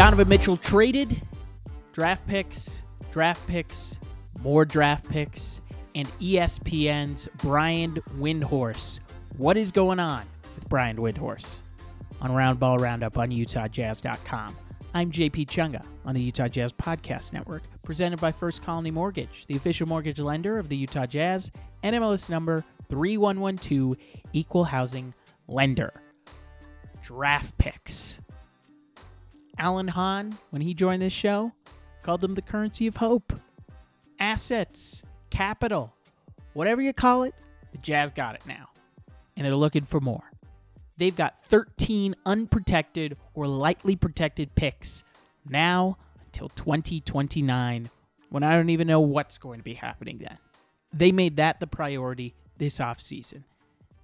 Donovan Mitchell traded, draft picks, draft picks, more draft picks, and ESPN's Brian Windhorst. What is going on with Brian Windhorst? On Roundball Roundup on UtahJazz.com. I'm JP Chunga on the Utah Jazz Podcast Network, presented by First Colony Mortgage, the official mortgage lender of the Utah Jazz, NMLS number 3112, equal housing lender. Draft picks. Alan Hahn, when he joined this show, called them the currency of hope. Assets, capital, whatever you call it, the Jazz got it now. And they're looking for more. They've got 13 unprotected or lightly protected picks now until 2029, when I don't even know what's going to be happening then. They made that the priority this offseason.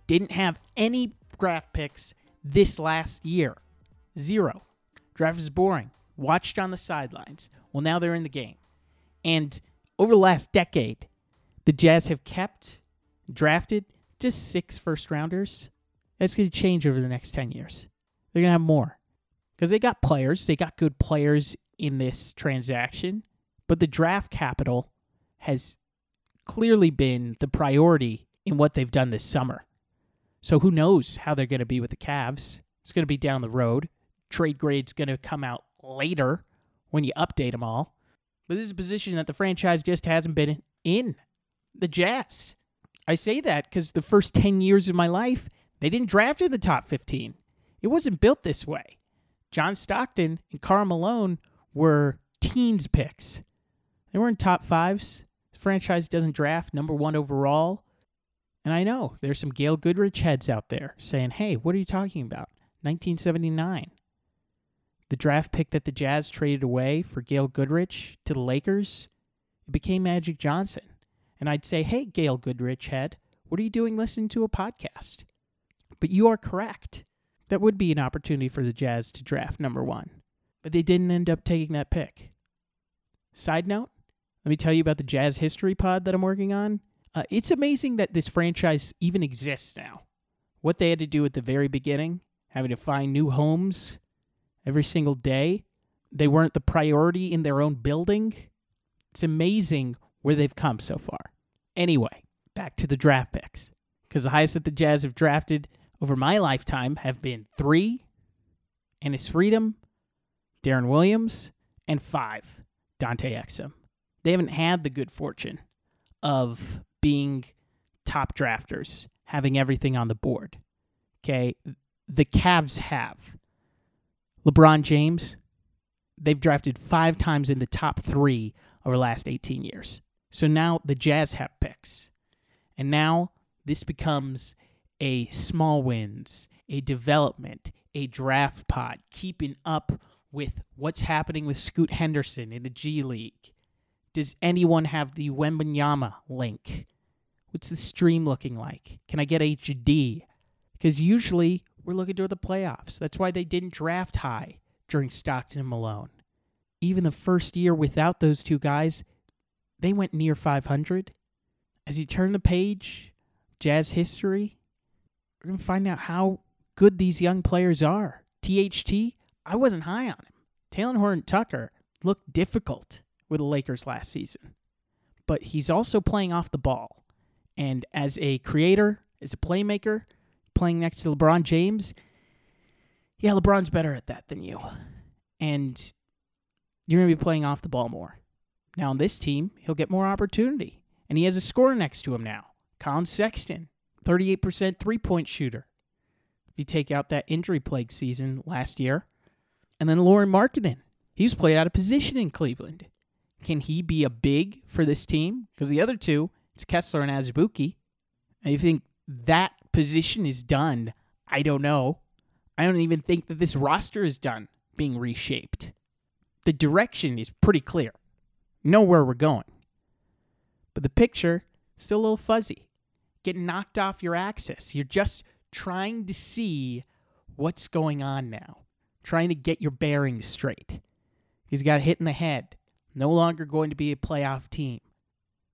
Didn't have any draft picks this last year. Zero. Draft is boring. Watched on the sidelines. Well, now they're in the game. And over the last decade, the Jazz have kept, drafted just six first rounders. That's going to change over the next 10 years. They're going to have more because they got players. They got good players in this transaction, but the draft capital has clearly been the priority in what they've done this summer. So who knows how they're going to be with the Cavs? It's going to be down the road. Trade grade's going to come out later when you update them all. But this is a position that the franchise just hasn't been in. The Jazz. I say that because the first 10 years of my life, they didn't draft in the top 15. It wasn't built this way. John Stockton and Karl Malone were teens picks. They weren't top fives. The franchise doesn't draft number one overall. And I know there's some Gail Goodrich heads out there saying, hey, what are you talking about? 1979. The draft pick that the Jazz traded away for Gail Goodrich to the Lakers, it became Magic Johnson. And I'd say, hey, Gail Goodrich head, what are you doing listening to a podcast? But you are correct. That would be an opportunity for the Jazz to draft number one. But they didn't end up taking that pick. Side note, let me tell you about the Jazz History Pod that I'm working on. Uh, it's amazing that this franchise even exists now. What they had to do at the very beginning, having to find new homes every single day, they weren't the priority in their own building. It's amazing where they've come so far. Anyway, back to the draft picks. Because the highest that the Jazz have drafted over my lifetime have been three, Enes Freedom, Deron Williams, and five, Dante Exum. They haven't had the good fortune of being top drafters, having everything on the board. Okay, the Cavs have. LeBron James, they've drafted five times in the top three over the last 18 years. So now the Jazz have picks. And now this becomes a small wins, a development, a draft pod, keeping up with what's happening with Scoot Henderson in the G League. Does anyone have the Wembanyama link? What's the stream looking like? Can I get HD? Because usually we're looking toward the playoffs. That's why they didn't draft high during Stockton and Malone. Even the first year without those two guys, they went near 500. As you turn the page, Jazz history, we're going to find out how good these young players are. THT, I wasn't high on him. Horton Tucker looked difficult with the Lakers last season, but he's also playing off the ball. And as a creator, as a playmaker, playing next to LeBron James, yeah, LeBron's better at that than you. And you're going to be playing off the ball more. Now, on this team, he'll get more opportunity. And he has a scorer next to him now. Collin Sexton, 38% three point shooter. If you take out that injury plague season last year. And then Lauri Markkanen. He was played out of position in Cleveland. Can he be a big for this team? Because the other two, it's Kessler and Azubuike. And you think that position is done? I don't know. I don't even think that this roster is done being reshaped. The direction is pretty clear. Know where we're going. But the picture still a little fuzzy. Get knocked off your axis. You're just trying to see what's going on now. Trying to get your bearings straight. He's got hit in the head. No longer going to be a playoff team.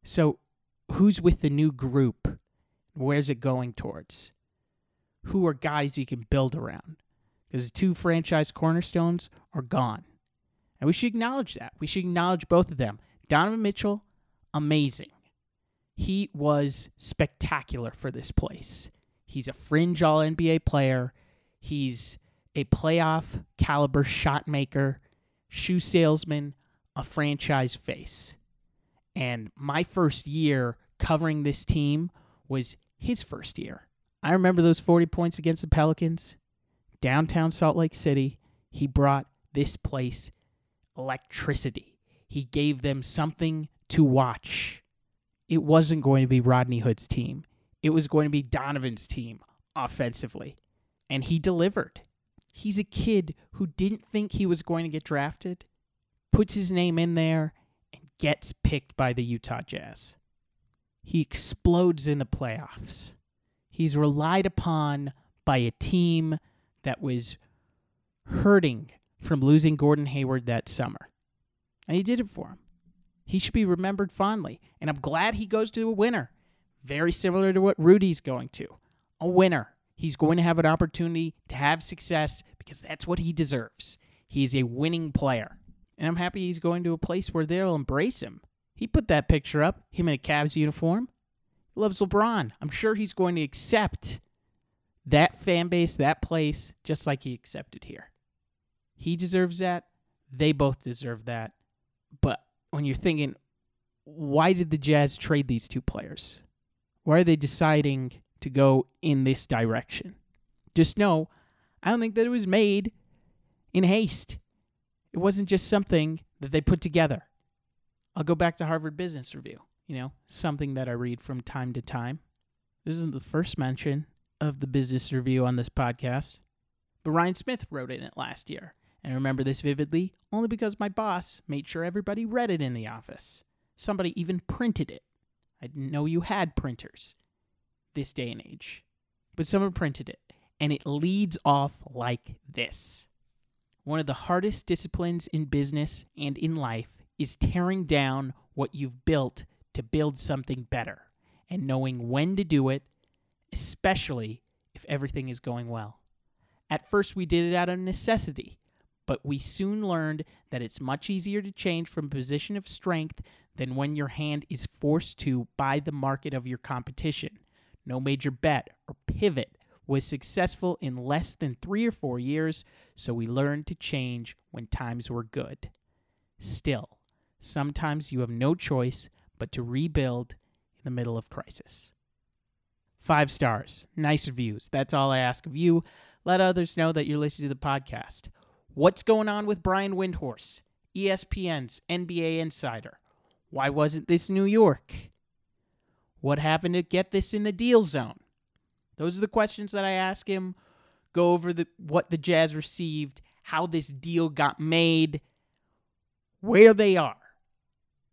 So, who's with the new group? Where's it going towards? Who are guys you can build around? Because the two franchise cornerstones are gone. And we should acknowledge that. We should acknowledge both of them. Donovan Mitchell, amazing. He was spectacular for this place. He's a fringe all NBA player. He's a playoff caliber shot maker, shoe salesman, a franchise face. And my first year covering this team was his first year. I remember those 40 points against the Pelicans, downtown Salt Lake City. He brought this place electricity. He gave them something to watch. It wasn't going to be Rodney Hood's team, it was going to be Donovan's team offensively. And he delivered. He's a kid who didn't think he was going to get drafted, puts his name in there, and gets picked by the Utah Jazz. He explodes in the playoffs. He's relied upon by a team that was hurting from losing Gordon Hayward that summer. And he did it for him. He should be remembered fondly. And I'm glad he goes to a winner. Very similar to what Rudy's going to. A winner. He's going to have an opportunity to have success because that's what he deserves. He's a winning player. And I'm happy he's going to a place where they'll embrace him. He put that picture up, him in a Cavs uniform. He loves LeBron. I'm sure he's going to accept that fan base, that place, just like he accepted here. He deserves that. They both deserve that. But when you're thinking, why did the Jazz trade these two players? Why are they deciding to go in this direction? Just know, I don't think that it was made in haste. It wasn't just something that they put together. I'll go back to Harvard Business Review, you know, something that I read from time to time. This isn't the first mention of the Business Review on this podcast, but Ryan Smith wrote in it last year. And I remember this vividly only because my boss made sure everybody read it in the office. Somebody even printed it. I didn't know you had printers this day and age, but someone printed it. And it leads off like this One of the hardest disciplines in business and in life is tearing down what you've built to build something better and knowing when to do it, especially if everything is going well. At first, we did it out of necessity but we soon learned that it's much easier to change from a position of strength than when your hand is forced to by the market of your competition. No major bet or pivot was successful in less than three or four years, so we learned to change when times were good. Still, sometimes you have no choice but to rebuild in the middle of crisis. Five stars, nice reviews. That's all I ask of you. Let others know that you're listening to the podcast. What's going on with Brian Windhorst, ESPN's NBA insider? Why wasn't this New York? What happened to get this in the deal zone? Those are the questions that I ask him. Go over the what the Jazz received, how this deal got made, where they are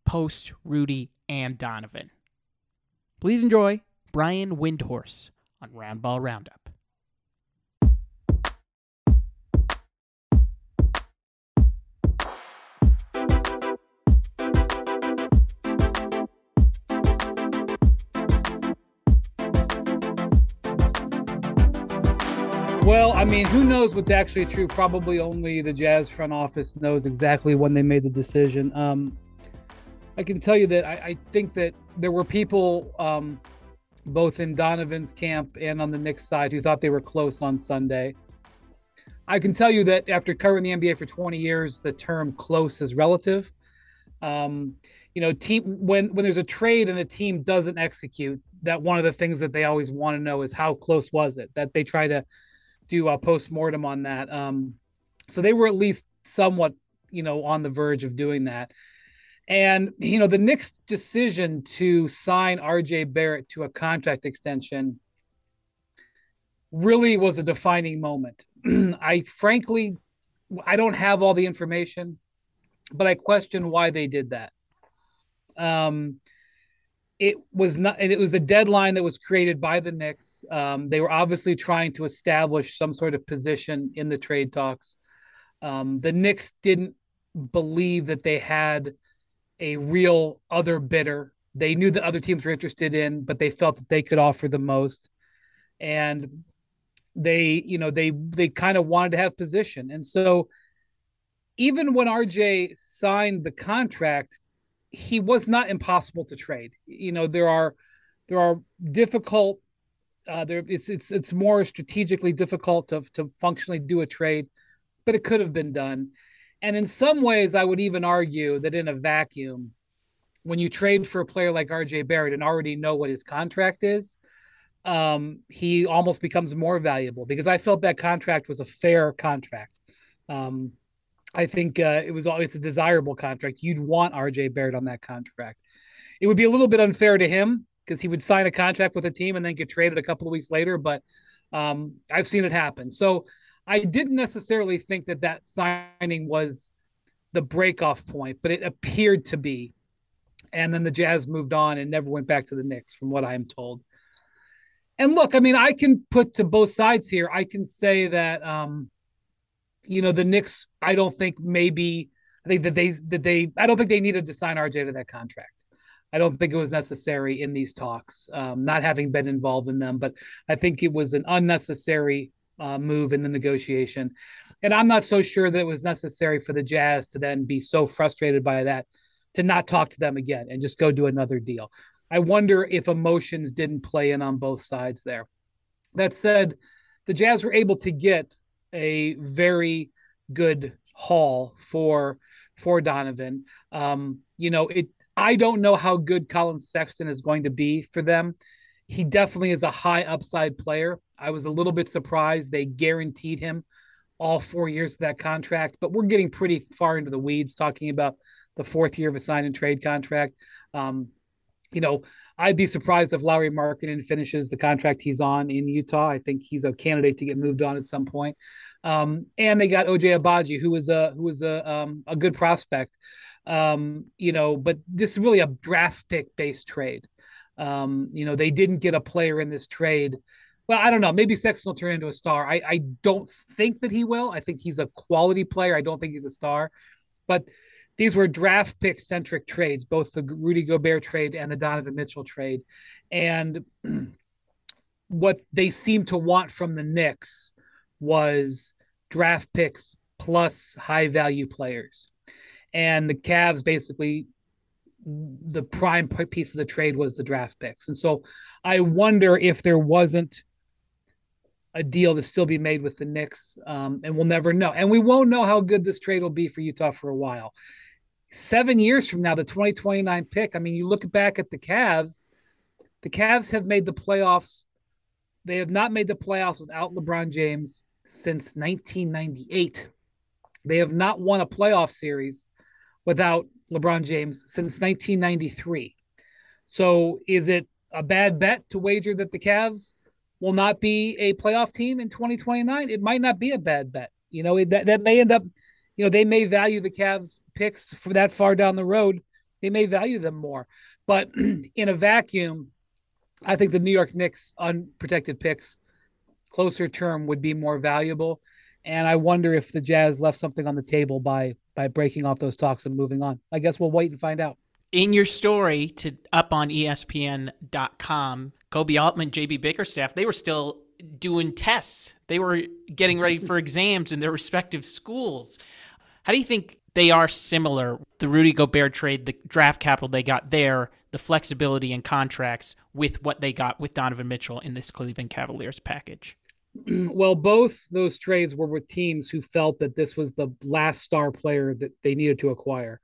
post Rudy and Donovan. Please enjoy Brian Windhorst on Roundball Roundup. Well, I mean, who knows what's actually true? Probably only the Jazz front office knows exactly when they made the decision. Um, I can tell you that I, I think that there were people, um, both in Donovan's camp and on the Knicks side, who thought they were close on Sunday. I can tell you that after covering the NBA for 20 years, the term "close" is relative. Um, you know, team when when there's a trade and a team doesn't execute, that one of the things that they always want to know is how close was it? That they try to do a post mortem on that. Um, so they were at least somewhat, you know, on the verge of doing that. And you know, the Knicks' decision to sign R.J. Barrett to a contract extension really was a defining moment. I frankly, I don't have all the information, but I question why they did that. Um, it was not it was a deadline that was created by the Knicks. Um, they were obviously trying to establish some sort of position in the trade talks. Um, the Knicks didn't believe that they had a real other bidder. They knew that other teams were interested in, but they felt that they could offer the most. And they, you know, they they kind of wanted to have position. And so even when RJ signed the contract, he was not impossible to trade. You know, there are there are difficult uh, there it's it's it's more strategically difficult to to functionally do a trade, but it could have been done. And in some ways, I would even argue that in a vacuum, when you trade for a player like RJ Barrett and already know what his contract is, um, he almost becomes more valuable because I felt that contract was a fair contract. Um, I think uh, it was always a desirable contract. You'd want RJ Barrett on that contract. It would be a little bit unfair to him because he would sign a contract with a team and then get traded a couple of weeks later. But um, I've seen it happen. So I didn't necessarily think that that signing was the breakoff point, but it appeared to be. And then the Jazz moved on and never went back to the Knicks, from what I'm told. And look, I mean, I can put to both sides here. I can say that, um, you know, the Knicks. I don't think maybe. I think that they that they. I don't think they needed to sign RJ to that contract. I don't think it was necessary in these talks, um, not having been involved in them. But I think it was an unnecessary uh, move in the negotiation. And I'm not so sure that it was necessary for the Jazz to then be so frustrated by that to not talk to them again and just go do another deal. I wonder if emotions didn't play in on both sides there. That said, the Jazz were able to get a very good haul for for Donovan. Um, you know, it I don't know how good Collin Sexton is going to be for them. He definitely is a high upside player. I was a little bit surprised they guaranteed him all four years of that contract, but we're getting pretty far into the weeds talking about the fourth year of a sign and trade contract. Um, you know, I'd be surprised if Lauri Markkanen finishes the contract he's on in Utah. I think he's a candidate to get moved on at some point. Um, and they got Ochai Agbaji, who was a who was a um, a good prospect. Um, you know, but this is really a draft pick based trade. Um, you know, they didn't get a player in this trade. Well, I don't know. Maybe Sexton will turn into a star. I, I don't think that he will. I think he's a quality player. I don't think he's a star. But these were draft pick centric trades, both the Rudy Gobert trade and the Donovan Mitchell trade. And what they seemed to want from the Knicks was draft picks plus high value players and the Cavs basically the prime piece of the trade was the draft picks. And so I wonder if there wasn't a deal to still be made with the Knicks, um, and we'll never know. And we won't know how good this trade will be for Utah for a while. Seven years from now, the 2029 pick, I mean, you look back at the Cavs, the Cavs have made the playoffs. They have not made the playoffs without LeBron James since 1998. They have not won a playoff series without LeBron James since 1993. So is it a bad bet to wager that the Cavs will not be a playoff team in 2029? It might not be a bad bet. You know, that, that may end up, you know, they may value the Cavs picks for that far down the road. They may value them more. But in a vacuum, I think the New York Knicks unprotected picks closer term would be more valuable. And I wonder if the Jazz left something on the table by by breaking off those talks and moving on. I guess we'll wait and find out. In your story to up on ESPN.com, Koby Altman, JB Bickerstaff, they were still doing tests. They were getting ready for exams in their respective schools. How do you think they are similar? The Rudy Gobert trade, the draft capital they got there, the flexibility in contracts with what they got with Donovan Mitchell in this Cleveland Cavaliers package. well, both those trades were with teams who felt that this was the last star player that they needed to acquire.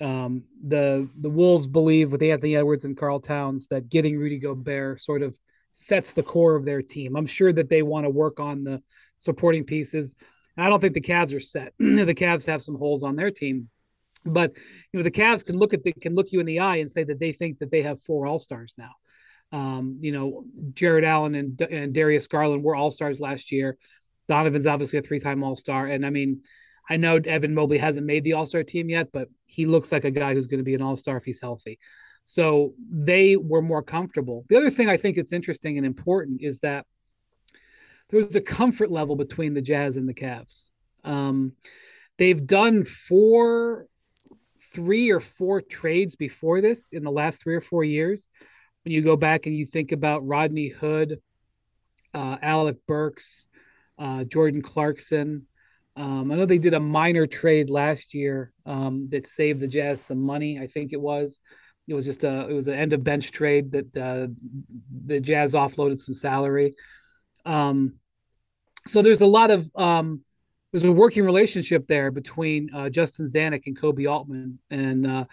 Um, the the Wolves believe with Anthony Edwards and Karl Towns that getting Rudy Gobert sort of sets the core of their team. I'm sure that they want to work on the supporting pieces. I don't think the Cavs are set. the Cavs have some holes on their team, but you know the Cavs can look at the, can look you in the eye and say that they think that they have four All Stars now. Um, you know, Jarrett Allen and, and Darius Garland were all stars last year. Donovan's obviously a three time All Star. And I mean, I know Evan Mobley hasn't made the All Star team yet, but he looks like a guy who's going to be an All Star if he's healthy. So they were more comfortable. The other thing I think it's interesting and important is that there was a comfort level between the Jazz and the Cavs. Um, they've done four, three or four trades before this in the last three or four years when you go back and you think about Rodney Hood, uh, Alec Burks, uh, Jordan Clarkson, Um, I know they did a minor trade last year um, that saved the Jazz some money. I think it was. It was just a it was an end of bench trade that uh, the Jazz offloaded some salary. Um, so there's a lot of um, there's a working relationship there between uh, Justin Zanik and Koby Altman, and uh,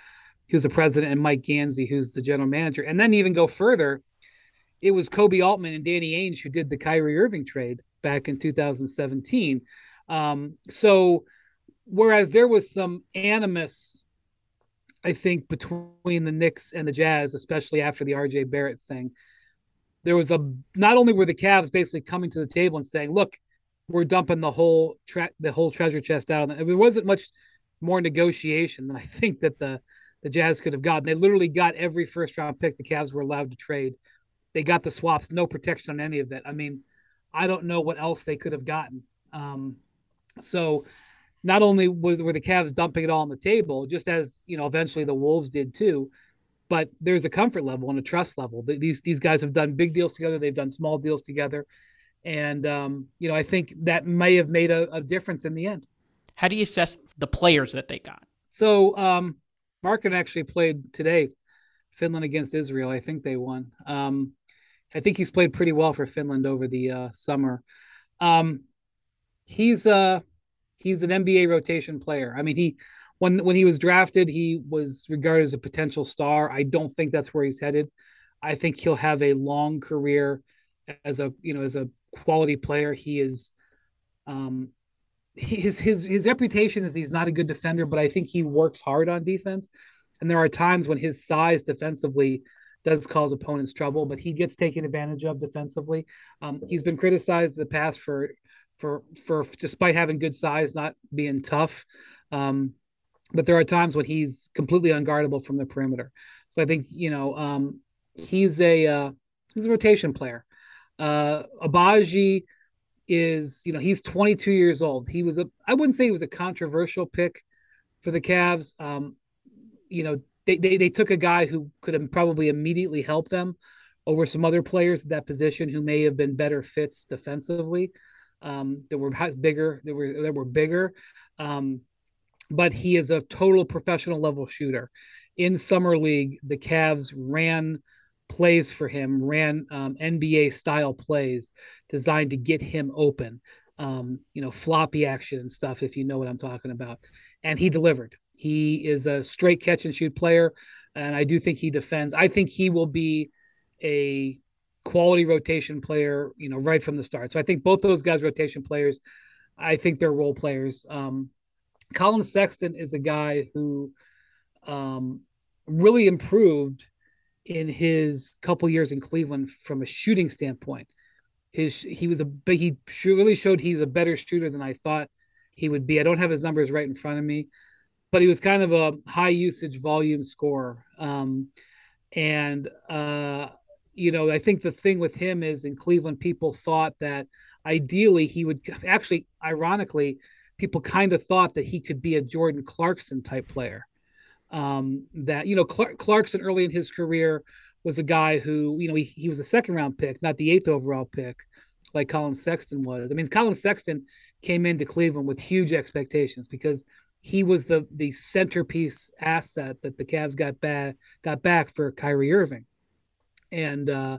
who's the president, and Mike Gansey, who's the general manager. And then even go further, it was Koby Altman and Danny Ainge who did the Kyrie Irving trade back in 2017. Um, so whereas there was some animus, I think, between the Knicks and the Jazz, especially after the RJ Barrett thing, there was a not only were the Cavs basically coming to the table and saying, "Look, we're dumping the whole tra- the whole treasure chest out on them." There wasn't much more negotiation than I think that the the Jazz could have gotten. They literally got every first round pick the Cavs were allowed to trade. They got the swaps, no protection on any of it. I mean, I don't know what else they could have gotten. Um, so not only was, were the Cavs dumping it all on the table, just as you know, eventually the Wolves did too, but there's a comfort level and a trust level. These these guys have done big deals together. They've done small deals together, and um, you know, I think that may have made a, a, difference in the end. How do you assess the players that they got? So, um, Markin actually played today, Finland against Israel. I think they won. Um, I think he's played pretty well for Finland over the uh, summer. Um, he's uh he's an NBA rotation player. I mean, he when when he was drafted, he was regarded as a potential star. I don't think that's where he's headed. I think he'll have a long career as a you know as a quality player. He is um his his his reputation is he's not a good defender, but I think he works hard on defense. And there are times when his size defensively does cause opponents trouble, but he gets taken advantage of defensively. Um, he's been criticized in the past for for for despite having good size, not being tough. Um, but there are times when he's completely unguardable from the perimeter. So I think you know um, he's a uh, he's a rotation player. Uh, Agbaji is you know he's 22 years old. He was a I wouldn't say he was a controversial pick for the Cavs. Um, you know they, they they took a guy who could have probably immediately helped them over some other players at that position who may have been better fits defensively um, that were bigger, that were that were bigger. Um, but he is a total professional level shooter. In summer league, the Cavs ran plays for him, ran um, NBA style plays designed to get him open. Um, you know, floppy action and stuff, if you know what I'm talking about. And he delivered. He is a straight catch and shoot player, and I do think he defends. I think he will be a quality rotation player, you know, right from the start. So I think both those guys, rotation players, I think they're role players. Um, Collin Sexton is a guy who um, really improved in his couple years in Cleveland from a shooting standpoint. His he was a but he really showed he's a better shooter than I thought he would be. I don't have his numbers right in front of me, but he was kind of a high usage volume scorer. Um, and uh, you know, I think the thing with him is in Cleveland, people thought that ideally he would actually, ironically, people kind of thought that he could be a Jordan Clarkson type player. Um, that, you know, Clark, Clarkson early in his career was a guy who, you know, he, he was a second round pick, not the eighth overall pick like Collin Sexton was. I mean, Collin Sexton came into Cleveland with huge expectations because he was the the centerpiece asset that the Cavs got back got back for Kyrie Irving and uh,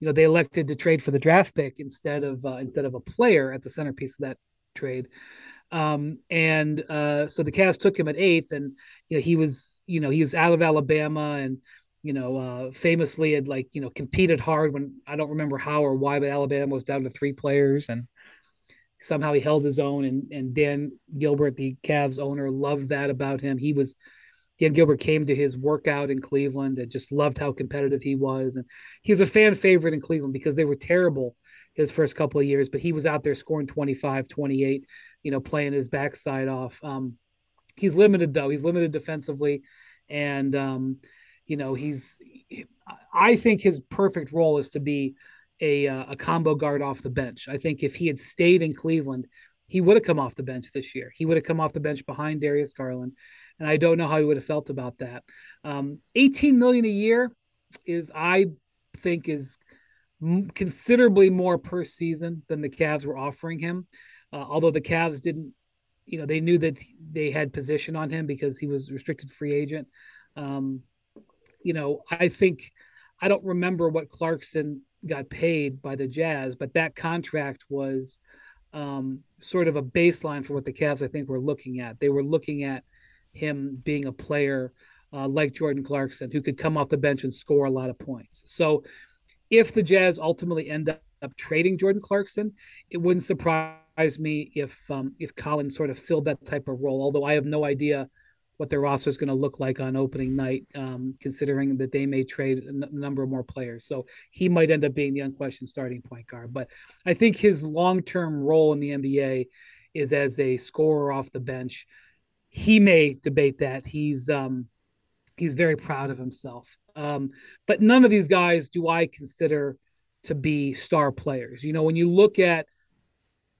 you know they elected to trade for the draft pick instead of uh, instead of a player at the centerpiece of that trade. Um, and uh, so the Cavs took him at eighth, and you know he was you know he was out of Alabama and you know uh, famously had like you know competed hard when I don't remember how or why, but Alabama was down to three players and somehow he held his own and and Dan Gilbert the Cavs owner loved that about him. He was Dan Gilbert came to his workout in Cleveland and just loved how competitive he was. And he was a fan favorite in Cleveland because they were terrible his first couple of years, but he was out there scoring 25, 28, you know, playing his backside off. Um, he's limited though. He's limited defensively. And, um, you know, he's, I think his perfect role is to be a, uh, a combo guard off the bench. I think if he had stayed in Cleveland, he would have come off the bench this year. He would have come off the bench behind Darius Garland and I don't know how he would have felt about that. Um, 18 million a year is, I think, is considerably more per season than the Cavs were offering him. Uh, although the Cavs didn't you know, they knew that they had position on him because he was restricted free agent. Um, you know, I think I don't remember what Clarkson got paid by the Jazz, but that contract was um, sort of a baseline for what the Cavs I think were looking at. They were looking at him being a player uh, like Jordan Clarkson who could come off the bench and score a lot of points. So if the Jazz ultimately end up, trading Jordan Clarkson, it wouldn't surprise me if um, if Collins sort of filled that type of role. Although I have no idea what their roster is going to look like on opening night, um, considering that they may trade a n- number of more players. So he might end up being the unquestioned starting point guard. But I think his long term role in the NBA is as a scorer off the bench. He may debate that. He's um, he's very proud of himself. Um, but none of these guys do I consider to be star players. You know, when you look at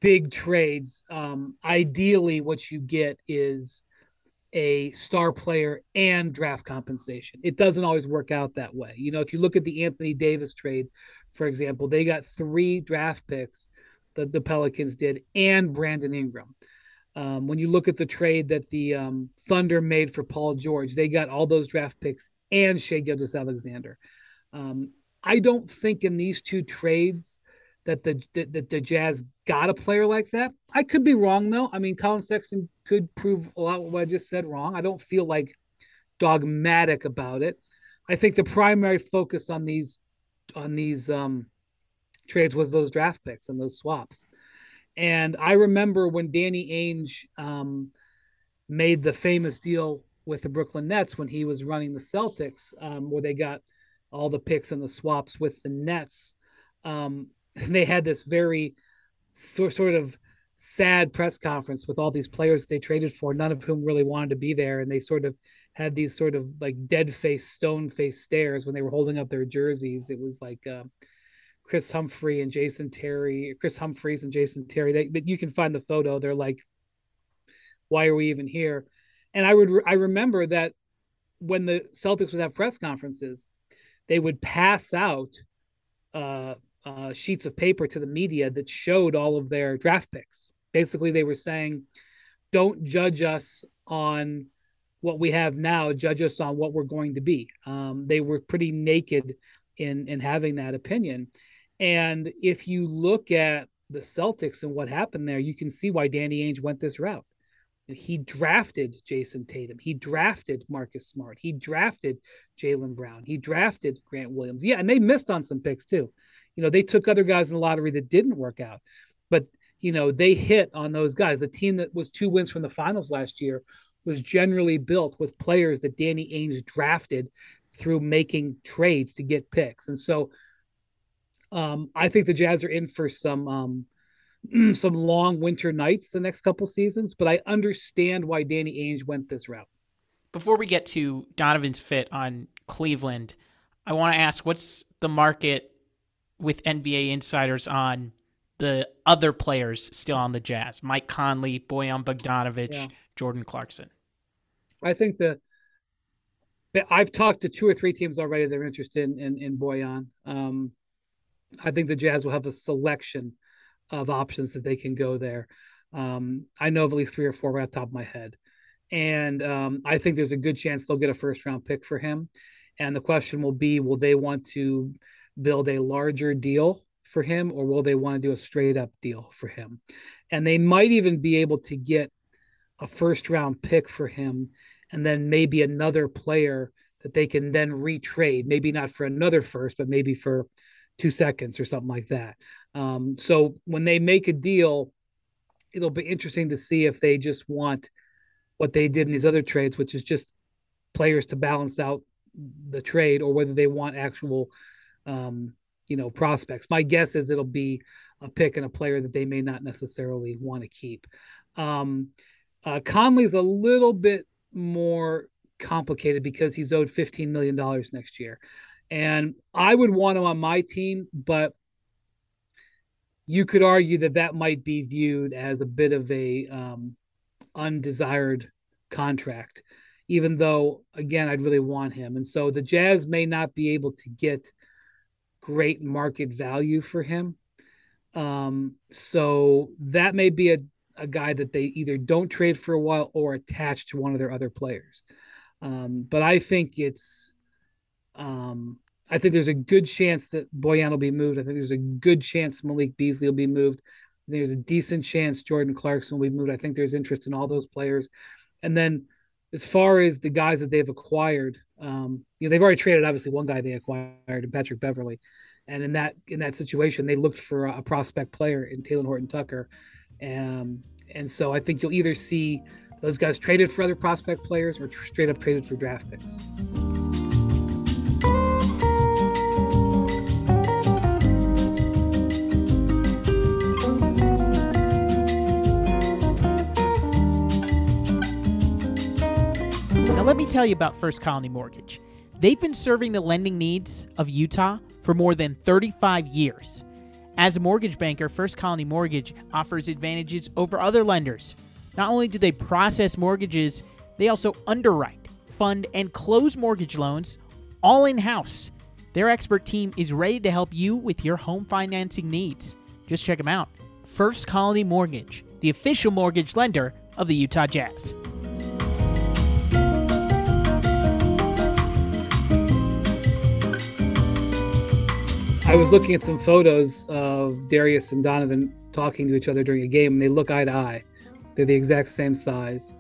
big trades, um, ideally what you get is a star player and draft compensation. It doesn't always work out that way. You know, if you look at the Anthony Davis trade, for example, they got three draft picks that the Pelicans did and Brandon Ingram. Um, when you look at the trade that the um, Thunder made for Paul George, they got all those draft picks and Shai Gilgeous-Alexander. Um, I don't think in these two trades that the that the Jazz got a player like that. I could be wrong though. I mean, Collin Sexton could prove a lot what I just said wrong. I don't feel like dogmatic about it. I think the primary focus on these on these um, trades was those draft picks and those swaps. And I remember when Danny Ainge um, made the famous deal with the Brooklyn Nets when he was running the Celtics, um, where they got all the picks and the swaps with the Nets. Um, they had this very sort sort of sad press conference with all these players they traded for, none of whom really wanted to be there, and they sort of had these sort of like dead face, stone face stares when they were holding up their jerseys. It was like uh, Kris Humphrey and Jason Terry, Kris Humphries and Jason Terry. They, but you can find the photo. They're like, "Why are we even here?" And I would I remember that when the Celtics would have press conferences, they would pass out uh, uh, sheets of paper to the media that showed all of their draft picks. Basically, they were saying, "Don't judge us on what we have now. Judge us on what we're going to be." Um, they were pretty naked in in having that opinion. And if you look at the Celtics and what happened there, you can see why Danny Ainge went this route. He drafted Jayson Tatum. He drafted Marcus Smart. He drafted Jaylen Brown. He drafted Grant Williams. Yeah, and they missed on some picks too. You know, they took other guys in the lottery that didn't work out, but you know they hit on those guys. The team that was two wins from the finals last year was generally built with players that Danny Ainge drafted through making trades to get picks, and so um, I think the Jazz are in for some um, some long winter nights the next couple seasons, but I understand why Danny Ainge went this route. Before we get to Donovan's fit on Cleveland, I want to ask what's the market with NBA insiders on the other players still on the Jazz: Mike Conley, Bojan Bogdanovic, yeah. Jordan Clarkson. I think that I've talked to two or three teams already that are interested in in, in Bojan. Um, I think the Jazz will have a selection of options that they can go there. Um, I know of at least three or four right off the top of my head, and um, I think there's a good chance they'll get a first round pick for him. And the question will be, will they want to build a larger deal for him or will they want to do a straight up deal for him? And they might even be able to get a first round pick for him and then maybe another player that they can then retrade, maybe not for another first, but maybe for two seconds or something like that. Um, so when they make a deal, it'll be interesting to see if they just want what they did in these other trades, which is just players to balance out the trade, or whether they want actual um, you know, prospects. My guess is it'll be a pick and a player that they may not necessarily want to keep. Um, uh, Conley's a little bit more complicated because he's owed $15 million next year. And I would want him on my team, but you could argue that that might be viewed as a bit of a um, undesired contract, even though, again, I'd really want him. And so the Jazz may not be able to get – great market value for him. Um, so that may be a, a guy that they either don't trade for a while or attach to one of their other players. Um, but I think it's, um, I think there's a good chance that Bojan will be moved. I think there's a good chance Malik Beasley will be moved. There's a decent chance Jordan Clarkson will be moved. I think there's interest in all those players. And then as far as the guys that they've acquired, um, you know, they've already traded obviously one guy they acquired, Patrick Beverley. And in that in that situation, they looked for a, prospect player in Talen Horton Tucker. Um, and so I think you'll either see those guys traded for other prospect players or straight up traded for draft picks. Let me tell you about First Colony Mortgage. They've been serving the lending needs of Utah for more than 35 years. As a mortgage banker, First Colony Mortgage offers advantages over other lenders. Not only do they process mortgages, they also underwrite, fund, and close mortgage loans all in house. Their expert team is ready to help you with your home financing needs. Just check them out. First Colony Mortgage, the official mortgage lender of the Utah Jazz. I was looking at some photos of Darius and Donovan talking to each other during a game, and they look eye to eye. They're the exact same size.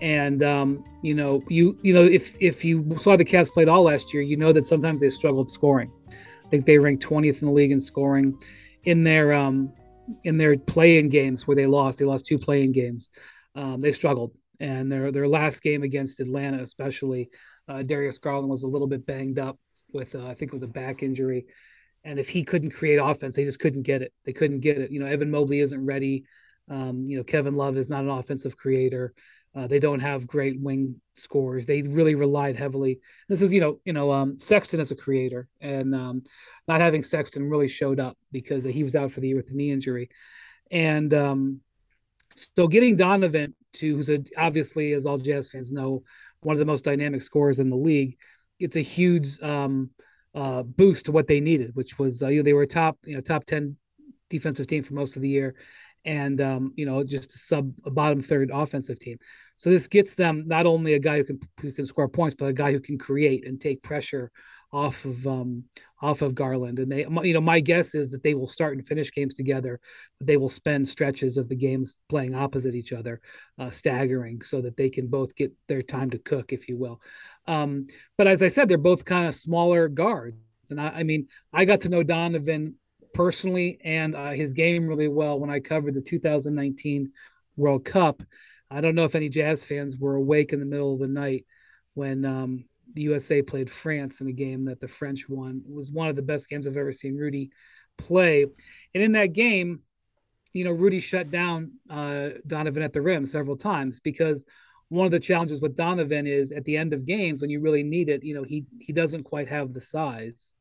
And um, you know, you you know, if if you saw the Cavs played all last year, you know that sometimes they struggled scoring. I think they ranked 20th in the league in scoring. In their um, in their play-in games where they lost, they lost two play-in games. Um, they struggled, and their their last game against Atlanta, especially, uh, Darius Garland was a little bit banged up with uh, I think it was a back injury and if he couldn't create offense, they just couldn't get it. They couldn't get it. You know, Evan Mobley isn't ready. Um, you know, Kevin Love is not an offensive creator. Uh, they don't have great wing scores. They really relied heavily. This is, you know, you know, um, Sexton as a creator, and um, not having Sexton really showed up because he was out for the year with the knee injury, and um, so getting Donovan to, who's a, obviously, as all Jazz fans know, one of the most dynamic scorers in the league, it's a huge um, uh, boost to what they needed, which was uh, you know they were a top you know top ten defensive team for most of the year, and um, you know just a sub a bottom third offensive team. So this gets them not only a guy who can who can score points, but a guy who can create and take pressure off of um, off of Garland. And they, you know, my guess is that they will start and finish games together. They will spend stretches of the games playing opposite each other, uh, staggering, so that they can both get their time to cook, if you will. Um, but as I said, they're both kind of smaller guards, and I, I mean, I got to know Donovan personally and uh, his game really well when I covered the 2019 World Cup. I don't know if any Jazz fans were awake in the middle of the night when um, the USA played France in a game that the French won. It was one of the best games I've ever seen Rudy play. And in that game, you know, Rudy shut down uh, Donovan at the rim several times because one of the challenges with Donovan is at the end of games when you really need it, you know, he he doesn't quite have the size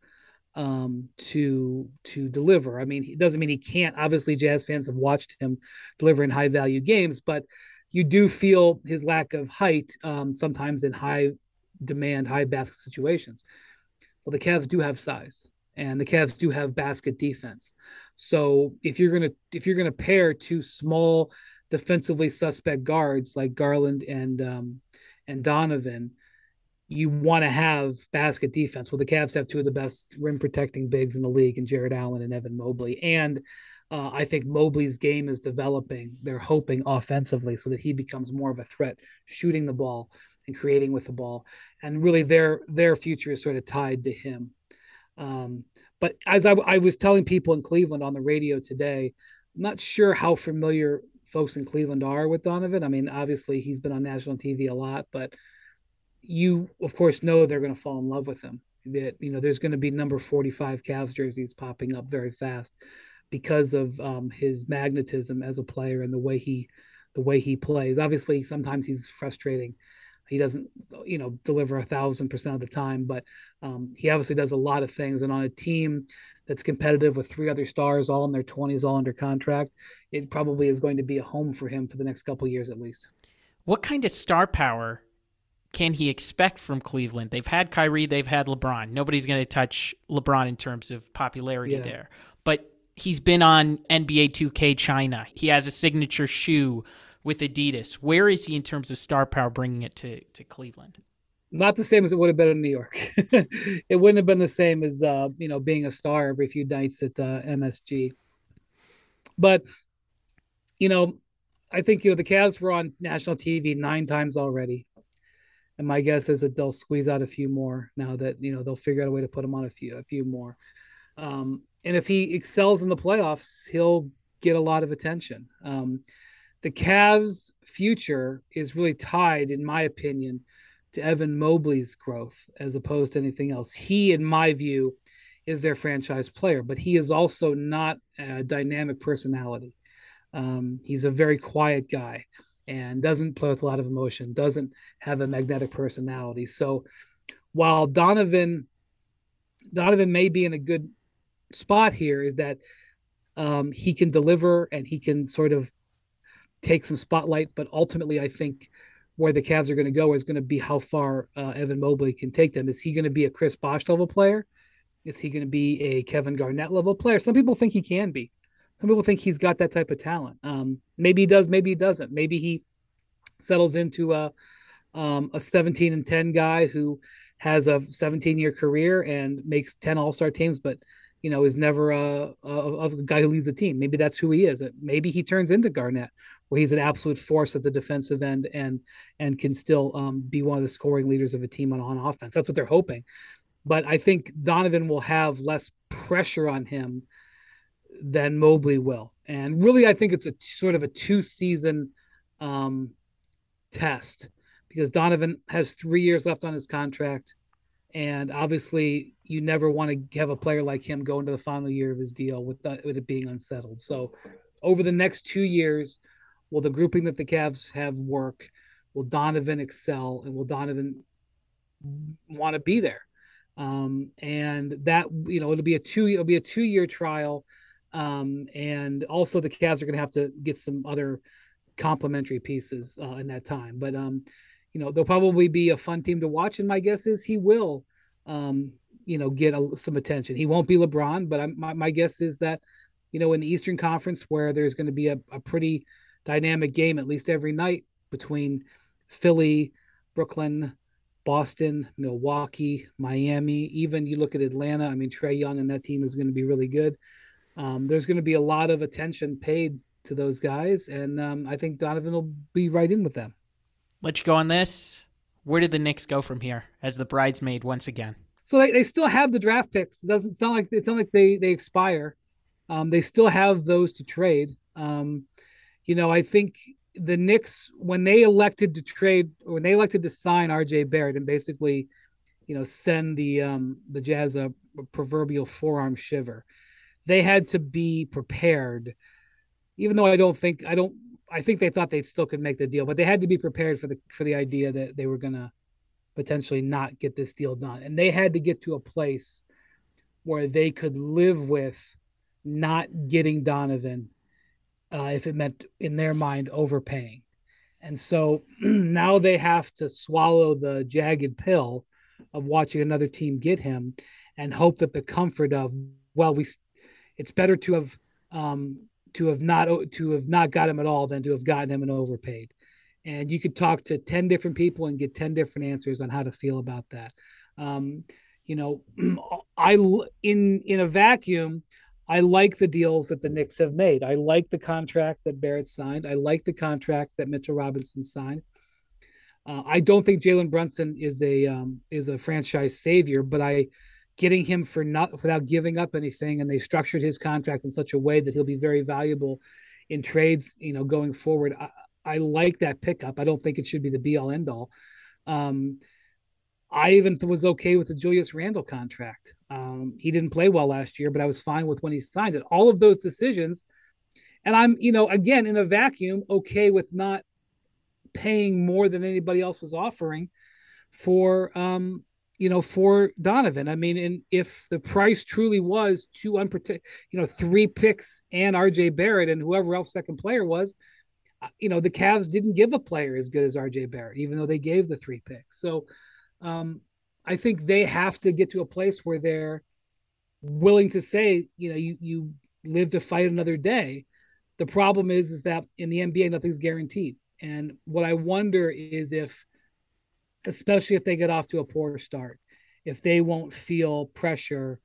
um, to to deliver. I mean, it doesn't mean he can't. Obviously, Jazz fans have watched him deliver in high value games, but you do feel his lack of height um, sometimes in high demand high basket situations. Well, the Cavs do have size, and the Cavs do have basket defense. So if you're gonna if you're gonna pair two small defensively suspect guards like Garland and um, and Donovan, you want to have basket defense. Well, the Cavs have two of the best rim protecting bigs in the league, and Jarrett Allen and Evan Mobley. And uh, I think Mobley's game is developing. They're hoping offensively so that he becomes more of a threat, shooting the ball and creating with the ball. And really, their their future is sort of tied to him. Um, but as I, I, was telling people in Cleveland on the radio today, I'm not sure how familiar folks in Cleveland are with Donovan. I mean, obviously he's been on national TV a lot, but you of course know they're going to fall in love with him. That you know there's going to be number 45 Cavs jerseys popping up very fast because of um, his magnetism as a player and the way he the way he plays. Obviously, sometimes he's frustrating he doesn't, you know, deliver a thousand percent of the time, but um, he obviously does a lot of things. And on a team that's competitive with three other stars, all in their twenties, all under contract, it probably is going to be a home for him for the next couple years at least. What kind of star power can he expect from Cleveland? They've had Kyrie, they've had LeBron. Nobody's going to touch LeBron in terms of popularity yeah. there. But he's been on NBA 2K China. He has a signature shoe with Adidas. Where is he in terms of star power bringing it to, to Cleveland? Not the same as it would have been in New York. it wouldn't have been the same as uh, you know being a star every few nights at uh, MSG. But you know, I think you know the Cavs were on national TV nine times already, and my guess is that they'll squeeze out a few more now that you know they'll figure out a way to put them on a few a few more. Um, and if he excels in the playoffs, he'll get a lot of attention. Um, the Cavs' future is really tied, in my opinion, to Evan Mobley's growth as opposed to anything else. He, in my view, is their franchise player, but he is also not a dynamic personality. Um, he's a very quiet guy and doesn't play with a lot of emotion, doesn't have a magnetic personality. So while Donovan Donovan may be in a good spot here, is that um, he can deliver and he can sort of take some spotlight. But ultimately, I think where the Cavs are going to go is going to be how far uh, Evan Mobley can take them. Is he going to be a Chris Bosh level player? Is he going to be a Kevin Garnett level player? Some people think he can be. Some people think he's got that type of talent. Um, maybe he does. Maybe he doesn't. Maybe he settles into a um, a 17 and 10 guy who has a 17 year career and makes 10 All Star teams, but you know is never a, a, a guy who leads the team. Maybe that's who he is. Maybe he turns into Garnett where he's an absolute force at the defensive end and and can still um, be one of the scoring leaders of a team on, on offense. That's what they're hoping. But I think Donovan will have less pressure on him than Mobley will. And really, I think it's a sort of a two season um, test because Donovan has three years left on his contract. And obviously, you never want to have a player like him go into the final year of his deal with, the, with it being unsettled. So, over the next two years, will the grouping that the Cavs have work? Will Donovan excel? And will Donovan want to be there? Um, and that you know it'll be a two it'll be a two year trial. Um, and also the Cavs are going to have to get some other complementary pieces uh, in that time. But um, you know they'll probably be a fun team to watch. And my guess is he will, um, you know, get a, some attention. He won't be LeBron, but I'm, my my guess is that, you know, in the Eastern Conference where there's going to be a, a pretty dynamic game at least every night between Philly, Brooklyn, Boston, Milwaukee, Miami. Even you look at Atlanta. I mean, Trae Young and that team is going to be really good. Um, there's going to be a lot of attention paid to those guys, and um, I think Donovan will be right in with them. Let you go on this. Where did the Knicks go from here as the bridesmaid once again? So they, they still have the draft picks. It doesn't sound like it's not like they they expire. Um, they still have those to trade. Um, you know, I think the Knicks when they elected to trade when they elected to sign RJ Barrett and basically, you know, send the um the Jazz a proverbial forearm shiver, they had to be prepared. Even though I don't think I don't I think they thought they still could make the deal, but they had to be prepared for the for the idea that they were gonna potentially not get this deal done. And they had to get to a place where they could live with not getting Donovan uh, if it meant in their mind overpaying. And so now they have to swallow the jagged pill of watching another team get him and hope that the comfort of, well, we, it's better to have, um, to have not, to have not got him at all than to have gotten him and overpaid. And you could talk to 10 different people and get 10 different answers on how to feel about that. Um, you know, I, in, in a vacuum, I like the deals that the Knicks have made. I like the contract that Barrett signed. I like the contract that Mitchell Robinson signed. Uh, I don't think Jalen Brunson is a um, is a franchise savior, but I getting him for not without giving up anything, and they structured his contract in such a way that he'll be very valuable in trades. You know, going forward, I, I like that pickup. I don't think it should be the be all end all. Um, I even was okay with the Julius Randle contract. Um, he didn't play well last year, but I was fine with when he signed it. All of those decisions, and I'm, you know, again in a vacuum, okay with not paying more than anybody else was offering for, um, you know, for Donovan. I mean, and if the price truly was two unprotected, you know, three picks and RJ Barrett and whoever else second player was, uh, you know, the Cavs didn't give a player as good as RJ Barrett, even though they gave the three picks. So um, I think they have to get to a place where they're willing to say, you know, you you live to fight another day. The problem is, is that in the NBA, nothing's guaranteed. And what I wonder is if, especially if they get off to a poor start, if they won't feel pressure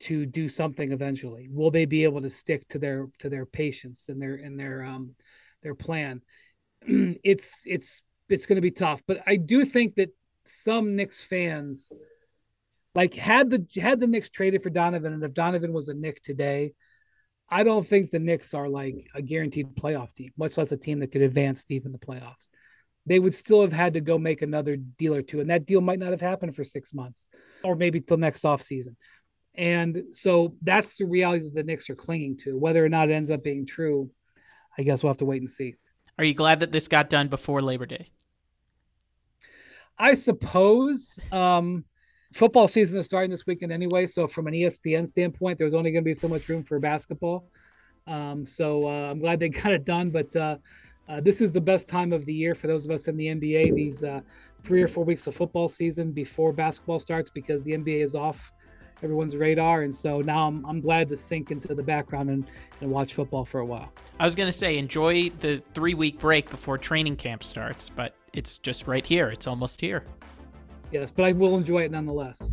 to do something eventually, will they be able to stick to their to their patience and their and their um their plan? it's it's it's going to be tough, but I do think that some Knicks fans like had the had the Knicks traded for Donovan, and if Donovan was a Knick today, I don't think the Knicks are like a guaranteed playoff team, much less a team that could advance deep in the playoffs. They would still have had to go make another deal or two, and that deal might not have happened for six months or maybe till next off season. And so that's the reality that the Knicks are clinging to. Whether or not it ends up being true, I guess we'll have to wait and see. Are you glad that this got done before Labor Day? I suppose. Um, football season is starting this weekend anyway. So from an ESPN standpoint, there's only going to be so much room for basketball. Um, so uh, I'm glad they got it done. But uh, uh, this is the best time of the year for those of us in the NBA. These uh, three or four weeks of football season before basketball starts because the NBA is off everyone's radar. And so now I'm, I'm glad to sink into the background and, and watch football for a while. I was going to say, enjoy the three week break before training camp starts, but it's just right here. It's almost here. Yes, but I will enjoy it nonetheless.